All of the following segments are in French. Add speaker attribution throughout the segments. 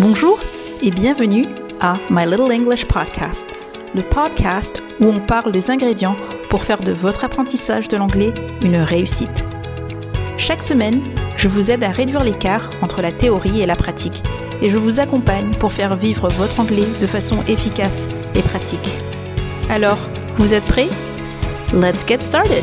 Speaker 1: Bonjour et bienvenue à My Little English Podcast, le podcast où on parle des ingrédients pour faire de votre apprentissage de l'anglais une réussite. Chaque semaine, je vous aide à réduire l'écart entre la théorie et la pratique et je vous accompagne pour faire vivre votre anglais de façon efficace et pratique. Alors, vous êtes prêts? Let's get started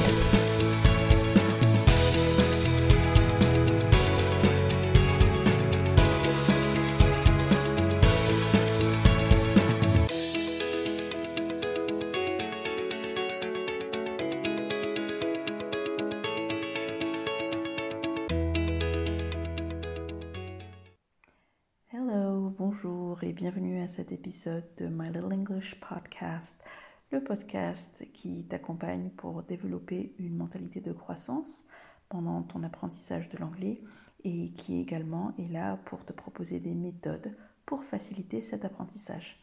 Speaker 1: bienvenue à cet épisode de My Little English Podcast, le podcast qui t'accompagne pour développer une mentalité de croissance pendant ton apprentissage de l'anglais et qui également est là pour te proposer des méthodes pour faciliter cet apprentissage.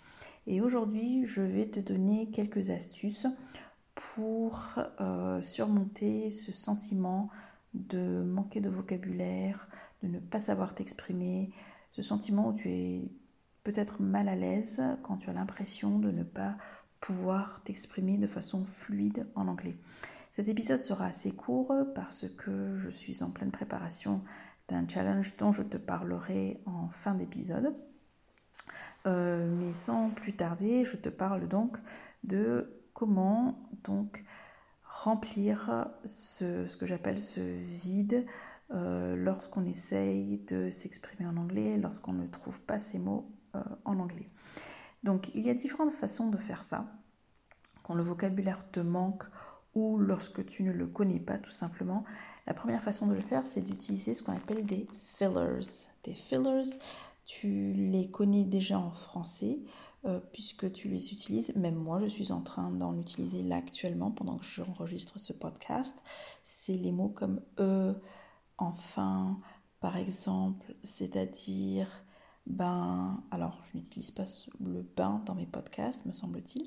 Speaker 1: Et aujourd'hui, je vais te donner quelques astuces pour euh, surmonter ce sentiment de manquer de vocabulaire, de ne pas savoir t'exprimer, ce sentiment où tu es peut-être mal à l'aise quand tu as l'impression de ne pas pouvoir t'exprimer de façon fluide en anglais. Cet épisode sera assez court parce que je suis en pleine préparation d'un challenge dont je te parlerai en fin d'épisode. Euh, mais sans plus tarder, je te parle donc de comment donc remplir ce, que j'appelle ce vide euh, lorsqu'on essaye de s'exprimer en anglais, lorsqu'on ne trouve pas ces mots en anglais. Donc il y a différentes façons de faire ça. Quand le vocabulaire te manque ou lorsque tu ne le connais pas tout simplement, la première façon de le faire, c'est d'utiliser ce qu'on appelle des fillers. Des fillers, tu les connais déjà en français euh, puisque tu les utilises. Même moi, je suis en train d'en utiliser là actuellement pendant que j'enregistre ce podcast. C'est les mots comme e, enfin, par exemple, c'est-à-dire ben, alors je n'utilise pas le bain dans mes podcasts, me semble-t-il,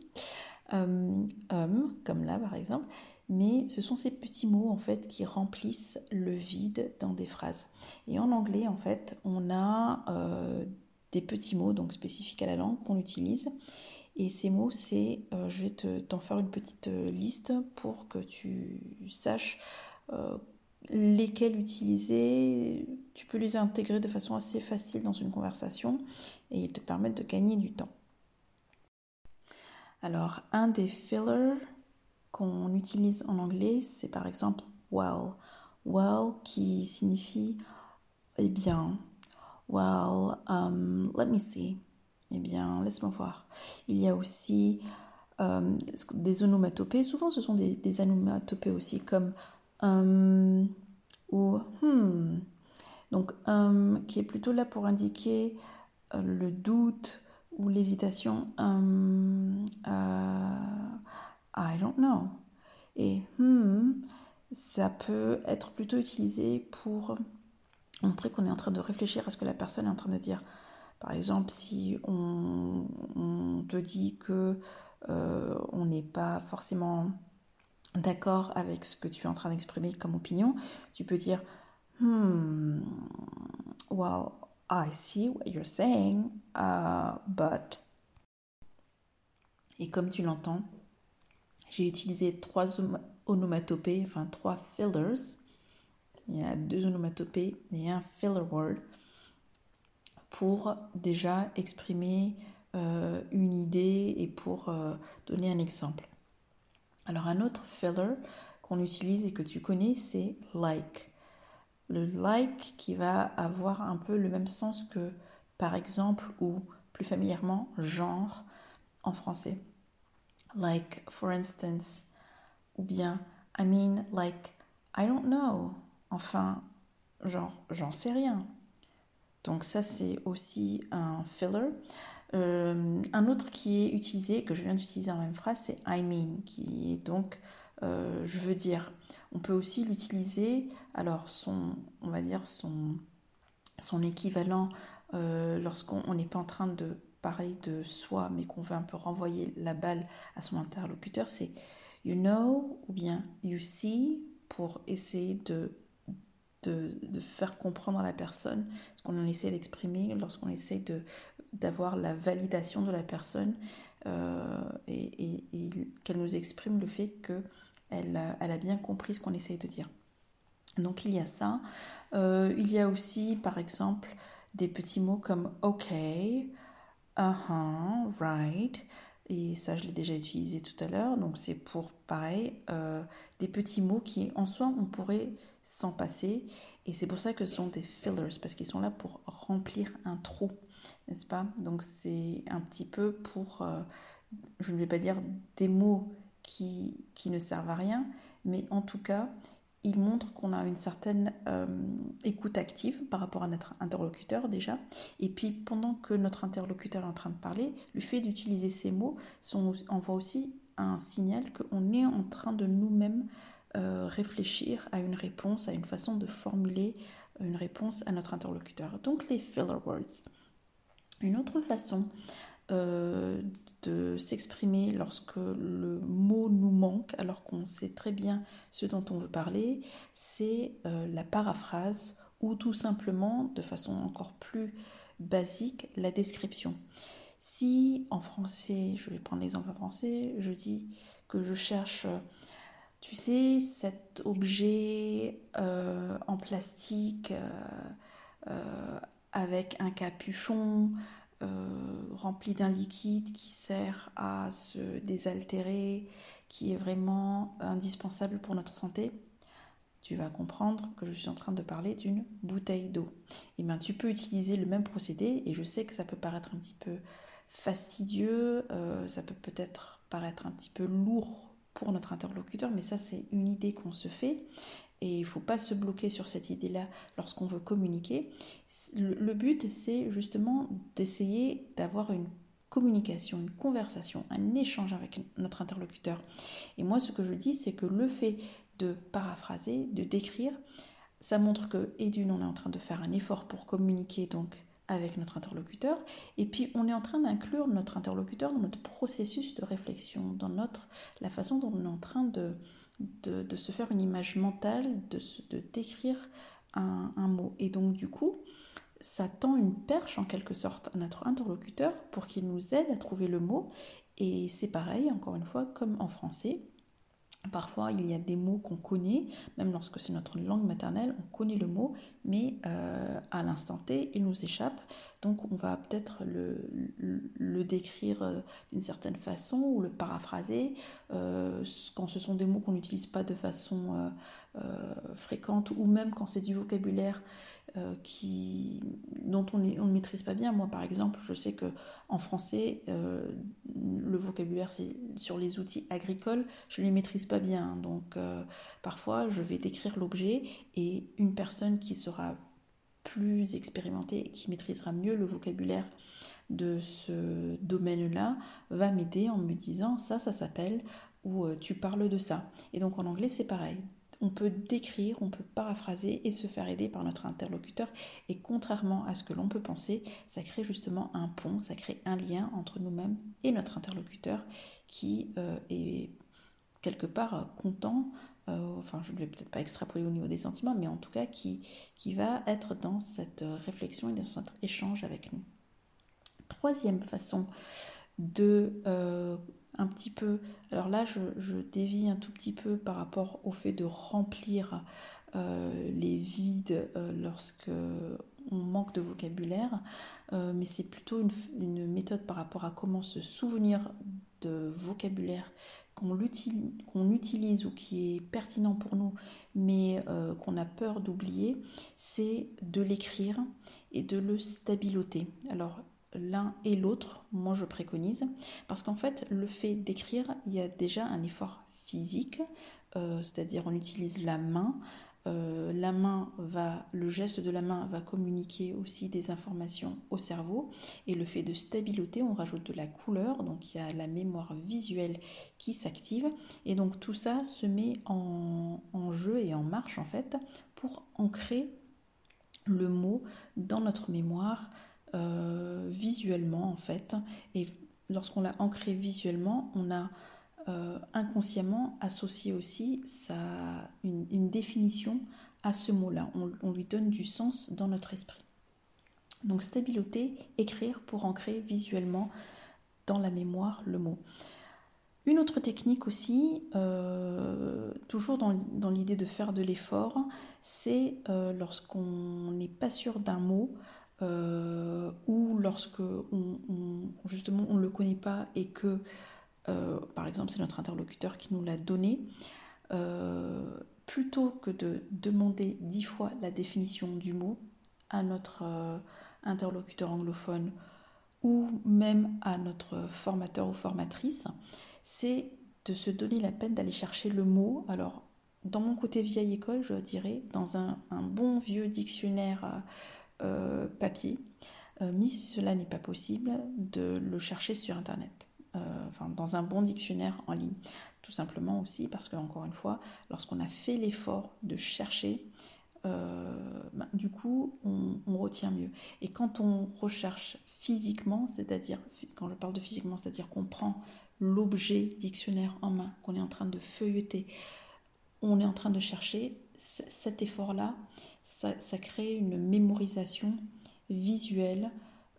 Speaker 1: euh, hum, comme là par exemple, mais ce sont ces petits mots en fait qui remplissent le vide dans des phrases. Et en anglais en fait, on a euh, des petits mots donc spécifiques à la langue qu'on utilise. Et ces mots, c'est, euh, je vais t'en faire une petite liste pour que tu saches lesquels utiliser, tu peux les intégrer de façon assez facile dans une conversation et ils te permettent de gagner du temps. Alors, un des fillers qu'on utilise en anglais, c'est par exemple well. Well qui signifie eh bien. Well, um, let me see. Eh bien, laisse-moi voir. Il y a aussi um, des onomatopées. Souvent, ce sont des, des onomatopées aussi, comme ou hmm. Donc um, qui est plutôt là pour indiquer euh, le doute ou l'hésitation. I don't know. Et hmm, ça peut être plutôt utilisé pour montrer qu'on est en train de réfléchir à ce que la personne est en train de dire. Par exemple, si on, te dit que euh, on n'est pas forcément d'accord avec ce que tu es en train d'exprimer comme opinion, tu peux dire Hmm, well, I see what you're saying, uh, but. Et comme tu l'entends, j'ai utilisé trois onomatopées, enfin trois fillers. Il y a deux onomatopées et un filler word pour déjà exprimer euh, une idée et pour euh, donner un exemple. Alors un autre filler qu'on utilise et que tu connais, c'est like. Le like qui va avoir un peu le même sens que par exemple ou plus familièrement genre en français. Like for instance ou bien I mean like I don't know. Enfin genre j'en sais rien. Donc ça c'est aussi un filler. Euh, un autre qui est utilisé, que je viens d'utiliser en même phrase, c'est I mean, qui est donc euh, je veux dire. On peut aussi l'utiliser, alors son, on va dire son, son équivalent euh, lorsqu'on n'est pas en train de parler de soi, mais qu'on veut un peu renvoyer la balle à son interlocuteur, c'est you know ou bien you see pour essayer de de, faire comprendre à la personne ce qu'on essaie d'exprimer, lorsqu'on essaie d'avoir la validation de la personne euh, et, qu'elle nous exprime le fait qu'elle elle a bien compris ce qu'on essaie de dire. Donc il y a ça. Euh, il y a aussi, par exemple, des petits mots comme OK, uh-huh, right. Et ça, je l'ai déjà utilisé tout à l'heure. Donc c'est pour, pareil, euh, des petits mots qui, en soi, on pourrait s'en passer. Et c'est pour ça que ce sont des fillers, parce qu'ils sont là pour remplir un trou, n'est-ce pas? Donc c'est un petit peu pour, euh, je ne vais pas dire des mots qui, ne servent à rien, mais en tout cas, il montre qu'on a une certaine euh, écoute active par rapport à notre interlocuteur déjà. Et puis pendant que notre interlocuteur est en train de parler, le fait d'utiliser ces mots envoie aussi un signal qu'on est en train de nous-mêmes euh, réfléchir à une réponse, à une façon de formuler une réponse à notre interlocuteur. Donc les filler words. Une autre façon euh, de s'exprimer lorsque le mot nous manque, alors qu'on sait très bien ce dont on veut parler, c'est euh, la paraphrase ou tout simplement, de façon encore plus basique, la description. Si en français, je vais prendre l'exemple en français, je dis que je cherche, tu sais, cet objet euh, en plastique avec un capuchon, euh, rempli d'un liquide qui sert à se désaltérer, qui est vraiment indispensable pour notre santé, tu vas comprendre que je suis en train de parler d'une bouteille d'eau. Et eh bien tu peux utiliser le même procédé et je sais que ça peut paraître un petit peu fastidieux, euh, ça peut peut-être paraître un petit peu lourd pour notre interlocuteur, mais ça c'est une idée qu'on se fait et il ne faut pas se bloquer sur cette idée-là lorsqu'on veut communiquer. Le, but, c'est justement d'essayer d'avoir une communication, une conversation, un échange avec notre interlocuteur. Et moi, ce que je dis, c'est que le fait de paraphraser, de décrire, ça montre que, et d'une, on est en train de faire un effort pour communiquer donc avec notre interlocuteur, et puis on est en train d'inclure notre interlocuteur dans notre processus de réflexion, dans notre, la façon dont on est en train de, de, se faire une image mentale, de, décrire un, mot. Et donc du coup, ça tend une perche en quelque sorte à notre interlocuteur pour qu'il nous aide à trouver le mot. Et c'est pareil, encore une fois, comme en français. Parfois, il y a des mots qu'on connaît, même lorsque c'est notre langue maternelle, on connaît le mot, mais euh, à l'instant T, il nous échappe. Donc, on va peut-être le, décrire euh, d'une certaine façon ou le paraphraser. Euh, quand ce sont des mots qu'on n'utilise pas de façon fréquente ou même quand c'est du vocabulaire euh, qui, dont on, ne maîtrise pas bien. Moi, par exemple, je sais que en français, euh, le vocabulaire sur les outils agricoles, je ne les maîtrise pas bien. Donc, euh, parfois, je vais décrire l'objet et une personne qui sera plus expérimentée et qui maîtrisera mieux le vocabulaire de ce domaine-là va m'aider en me disant ça, ça s'appelle ou tu parles de ça. Et donc en anglais, c'est pareil on peut décrire, on peut paraphraser et se faire aider par notre interlocuteur. Et contrairement à ce que l'on peut penser, ça crée justement un pont, ça crée un lien entre nous-mêmes et notre interlocuteur qui euh, est quelque part content, euh, enfin je ne vais peut-être pas extrapoler au niveau des sentiments, mais en tout cas qui, va être dans cette réflexion et dans cet échange avec nous. Troisième façon de euh, un petit peu. Alors là, je, dévie un tout petit peu par rapport au fait de remplir euh, les vides euh, lorsque on manque de vocabulaire, euh, mais c'est plutôt une, méthode par rapport à comment se souvenir de vocabulaire qu'on utilise ou qui est pertinent pour nous, mais qu'on a peur d'oublier, c'est de l'écrire et de le stabiloter. Alors l'un et l'autre, moi je préconise, parce qu'en fait le fait d'écrire, il y a déjà un effort physique, euh, c'est-à-dire on utilise la main, euh, la main va, le geste de la main va communiquer aussi des informations au cerveau, et le fait de stabiloter, on rajoute de la couleur, donc il y a la mémoire visuelle qui s'active, et donc tout ça se met en, en jeu et en marche en fait pour ancrer le mot dans notre mémoire euh, visuellement en fait. Et lorsqu'on l'a ancré visuellement, on a euh, inconsciemment associé aussi une, définition à ce mot-là, on, lui donne du sens dans notre esprit. Donc stabiloter, écrire pour ancrer visuellement dans la mémoire le mot. Une autre technique aussi, euh, toujours dans, l'idée de faire de l'effort, c'est lorsqu'on n'est pas sûr d'un mot euh, ou lorsque on, justement on ne le connaît pas et que, par exemple, c'est notre interlocuteur qui nous l'a donné, plutôt que de demander dix fois la définition du mot à notre interlocuteur anglophone ou même à notre formateur ou formatrice, c'est de se donner la peine d'aller chercher le mot. Alors, dans mon côté vieille école, je dirais, dans un, bon vieux dictionnaire euh, papier, euh, mais si cela n'est pas possible, de le chercher sur Internet, euh, dans un bon dictionnaire en ligne. Tout simplement aussi parce que, encore une fois, lorsqu'on a fait l'effort de chercher, ben, du coup, on, on, retient mieux. Et quand on recherche physiquement, c'est-à-dire, quand je parle de physiquement, c'est-à-dire qu'on prend l'objet dictionnaire en main, qu'on est en train de feuilleter, on est en train de chercher, cet effort-là, ça, crée une mémorisation visuelle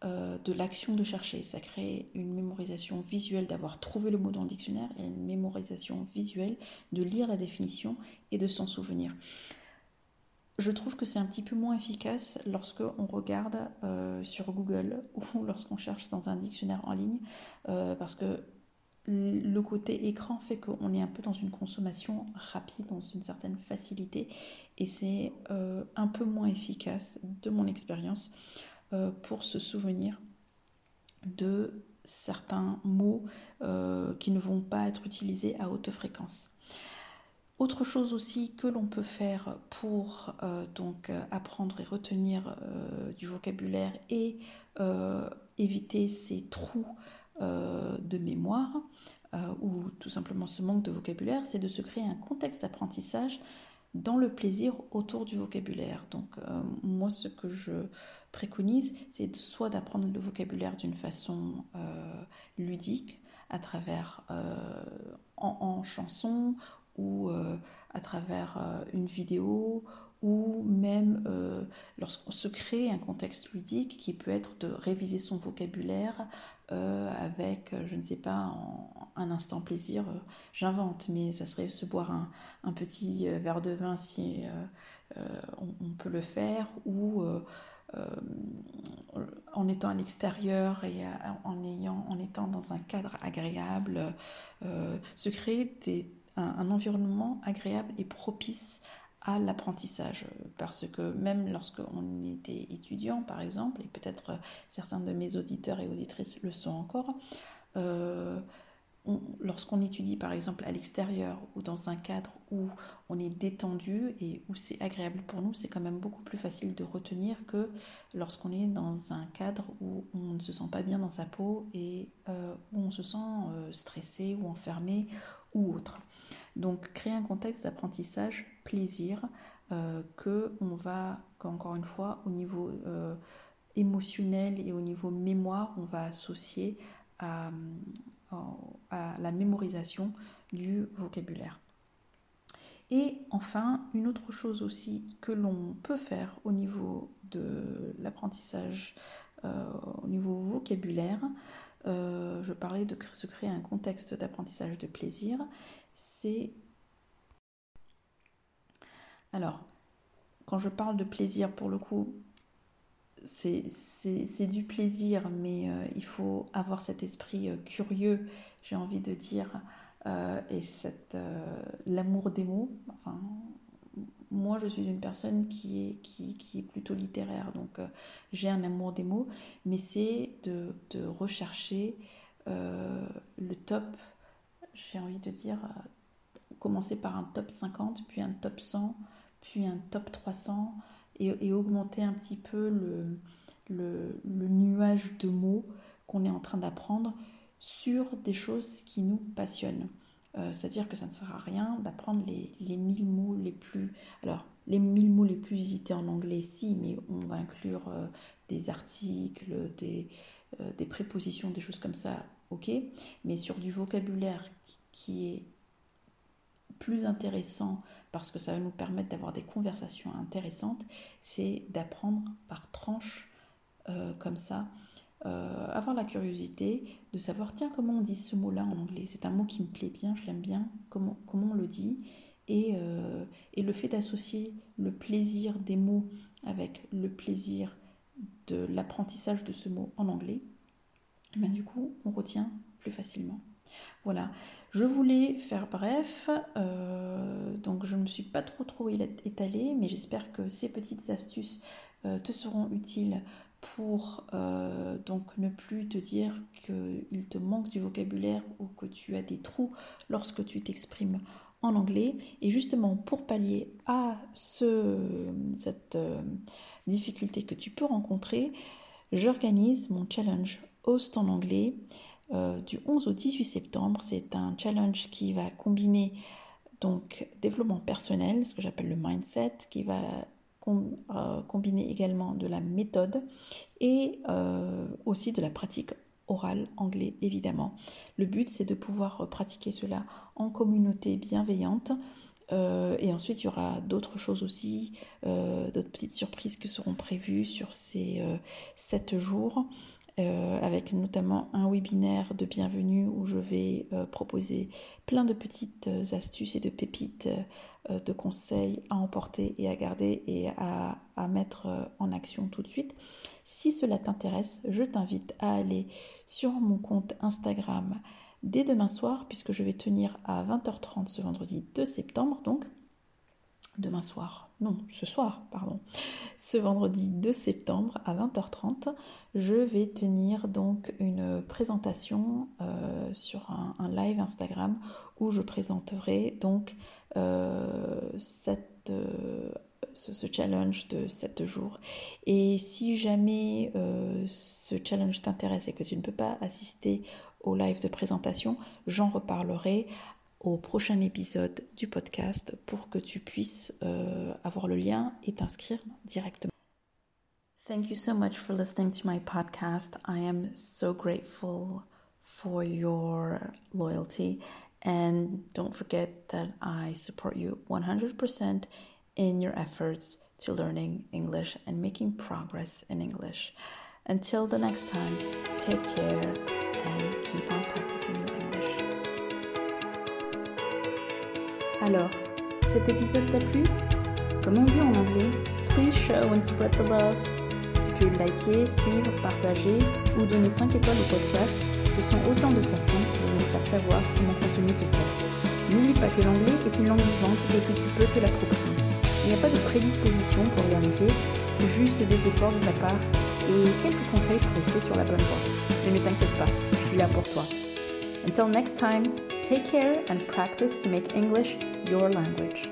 Speaker 1: euh, de l'action de chercher. Ça crée une mémorisation visuelle d'avoir trouvé le mot dans le dictionnaire et une mémorisation visuelle de lire la définition et de s'en souvenir. Je trouve que c'est un petit peu moins efficace lorsque on regarde euh, sur Google ou lorsqu'on cherche dans un dictionnaire en ligne, euh, parce que le côté écran fait qu'on est un peu dans une consommation rapide, dans une certaine facilité, et c'est euh, un peu moins efficace de mon expérience euh, pour se souvenir de certains mots euh, qui ne vont pas être utilisés à haute fréquence. Autre chose aussi que l'on peut faire pour donc apprendre et retenir du vocabulaire et éviter ces trous de mémoire, euh, ou tout simplement ce manque de vocabulaire, c'est de se créer un contexte d'apprentissage dans le plaisir autour du vocabulaire. Donc euh, moi ce que je préconise, c'est soit d'apprendre le vocabulaire d'une façon euh, ludique, à travers en, chanson ou à travers une vidéo ou même lorsqu'on se crée un contexte ludique qui peut être de réviser son vocabulaire euh, avec, euh, je ne sais pas, un instant plaisir, euh, j'invente, mais ça serait se boire un, petit verre de vin si on, peut le faire, ou en étant à l'extérieur et en, ayant, en étant dans un cadre agréable, se créer un, environnement agréable et propice l'apprentissage. Parce que même lorsqu'on était étudiant, par exemple, et peut-être certains de mes auditeurs et auditrices le sont encore, euh, lorsqu'on étudie par exemple à l'extérieur ou dans un cadre où on est détendu et où c'est agréable pour nous, c'est quand même beaucoup plus facile de retenir que lorsqu'on est dans un cadre où on ne se sent pas bien dans sa peau et euh, où on se sent euh, stressé ou enfermé ou autre. Donc créer un contexte d'apprentissage plaisir euh, que va, encore une fois, au niveau euh, émotionnel et au niveau mémoire, on va associer à, à la mémorisation du vocabulaire. Et enfin, une autre chose aussi que l'on peut faire au niveau de l'apprentissage, euh, au niveau vocabulaire, je parlais de se créer un contexte d'apprentissage de plaisir, c'est... Alors, quand je parle de plaisir, pour le coup, c'est du plaisir, mais euh, il faut avoir cet esprit euh, curieux, j'ai envie de dire, euh, et l'amour des mots. Enfin, moi, je suis une personne qui est, plutôt littéraire, donc j'ai un amour des mots, mais c'est de, de, rechercher le top j'ai envie de dire, euh, commencer par un top 50, puis un top 100, puis un top 300, et, augmenter un petit peu le, le, nuage de mots qu'on est en train d'apprendre sur des choses qui nous passionnent. Euh, c'est-à-dire que ça ne sert à rien d'apprendre les, les 1000 mots les plus... Alors, les 1000 mots les plus visités en anglais, si, mais on va inclure euh, des articles, des, des prépositions, des choses comme ça ok, mais sur du vocabulaire qui, est plus intéressant parce que ça va nous permettre d'avoir des conversations intéressantes, c'est d'apprendre par tranche euh, comme ça. Euh, avoir la curiosité de savoir, tiens, comment on dit ce mot-là en anglais C'est un mot qui me plaît bien, je l'aime bien, comment, comment on le dit et, euh, et le fait d'associer le plaisir des mots avec le plaisir de l'apprentissage de ce mot en anglais, ben, du coup, on retient plus facilement. Voilà, je voulais faire bref, euh, donc je ne me suis pas trop trop étalée, mais j'espère que ces petites astuces euh, te seront utiles pour euh, donc ne plus te dire qu'il te manque du vocabulaire ou que tu as des trous lorsque tu t'exprimes en anglais. Et justement, pour pallier à ce, cette difficulté que tu peux rencontrer, j'organise mon challenge Host en anglais euh, du 11 au 18 septembre. C'est un challenge qui va combiner donc développement personnel, ce que j'appelle le mindset, qui va euh, combiner également de la méthode et euh, aussi de la pratique orale anglais évidemment. Le but c'est de pouvoir pratiquer cela en communauté bienveillante. et ensuite, il y aura d'autres choses aussi, d'autres petites surprises qui seront prévues sur ces sept jours. Euh, avec notamment un webinaire de bienvenue où je vais euh, proposer plein de petites euh, astuces et de pépites de conseils à emporter et à garder et à, à mettre en action tout de suite. Si cela t'intéresse, je t'invite à aller sur mon compte Instagram dès demain soir puisque je vais tenir à 20h30 ce vendredi 2 septembre donc demain soir, non, ce soir, pardon, ce vendredi 2 septembre à 20h30, je vais tenir donc une présentation euh, sur un, live Instagram où je présenterai donc euh, cette, euh, ce, challenge de 7 jours. Et si jamais ce challenge t'intéresse et que tu ne peux pas assister au live de présentation, j'en reparlerai au prochain épisode du podcast pour que tu puisses euh, avoir le lien et t'inscrire directement. Thank you so much for listening to my podcast. I am so grateful for your loyalty and don't forget that I support you 100% in your efforts to learning English and making progress in English. Until the next time, take care and keep on practicing your English. Alors, cet épisode t'a plu? Comme on dit en anglais, please show and spread the love. Tu peux liker, suivre, partager ou donner 5 étoiles au podcast. Ce sont autant de façons de me faire savoir que mon contenu te sert. N'oublie pas que l'anglais est une langue vivante et que tu peux te l'approprier. Il n'y a pas de prédisposition pour y arriver, juste des efforts de ta part et quelques conseils pour rester sur la bonne voie. Mais ne t'inquiète pas, je suis là pour toi. Until next time, take care and practice to make English your language.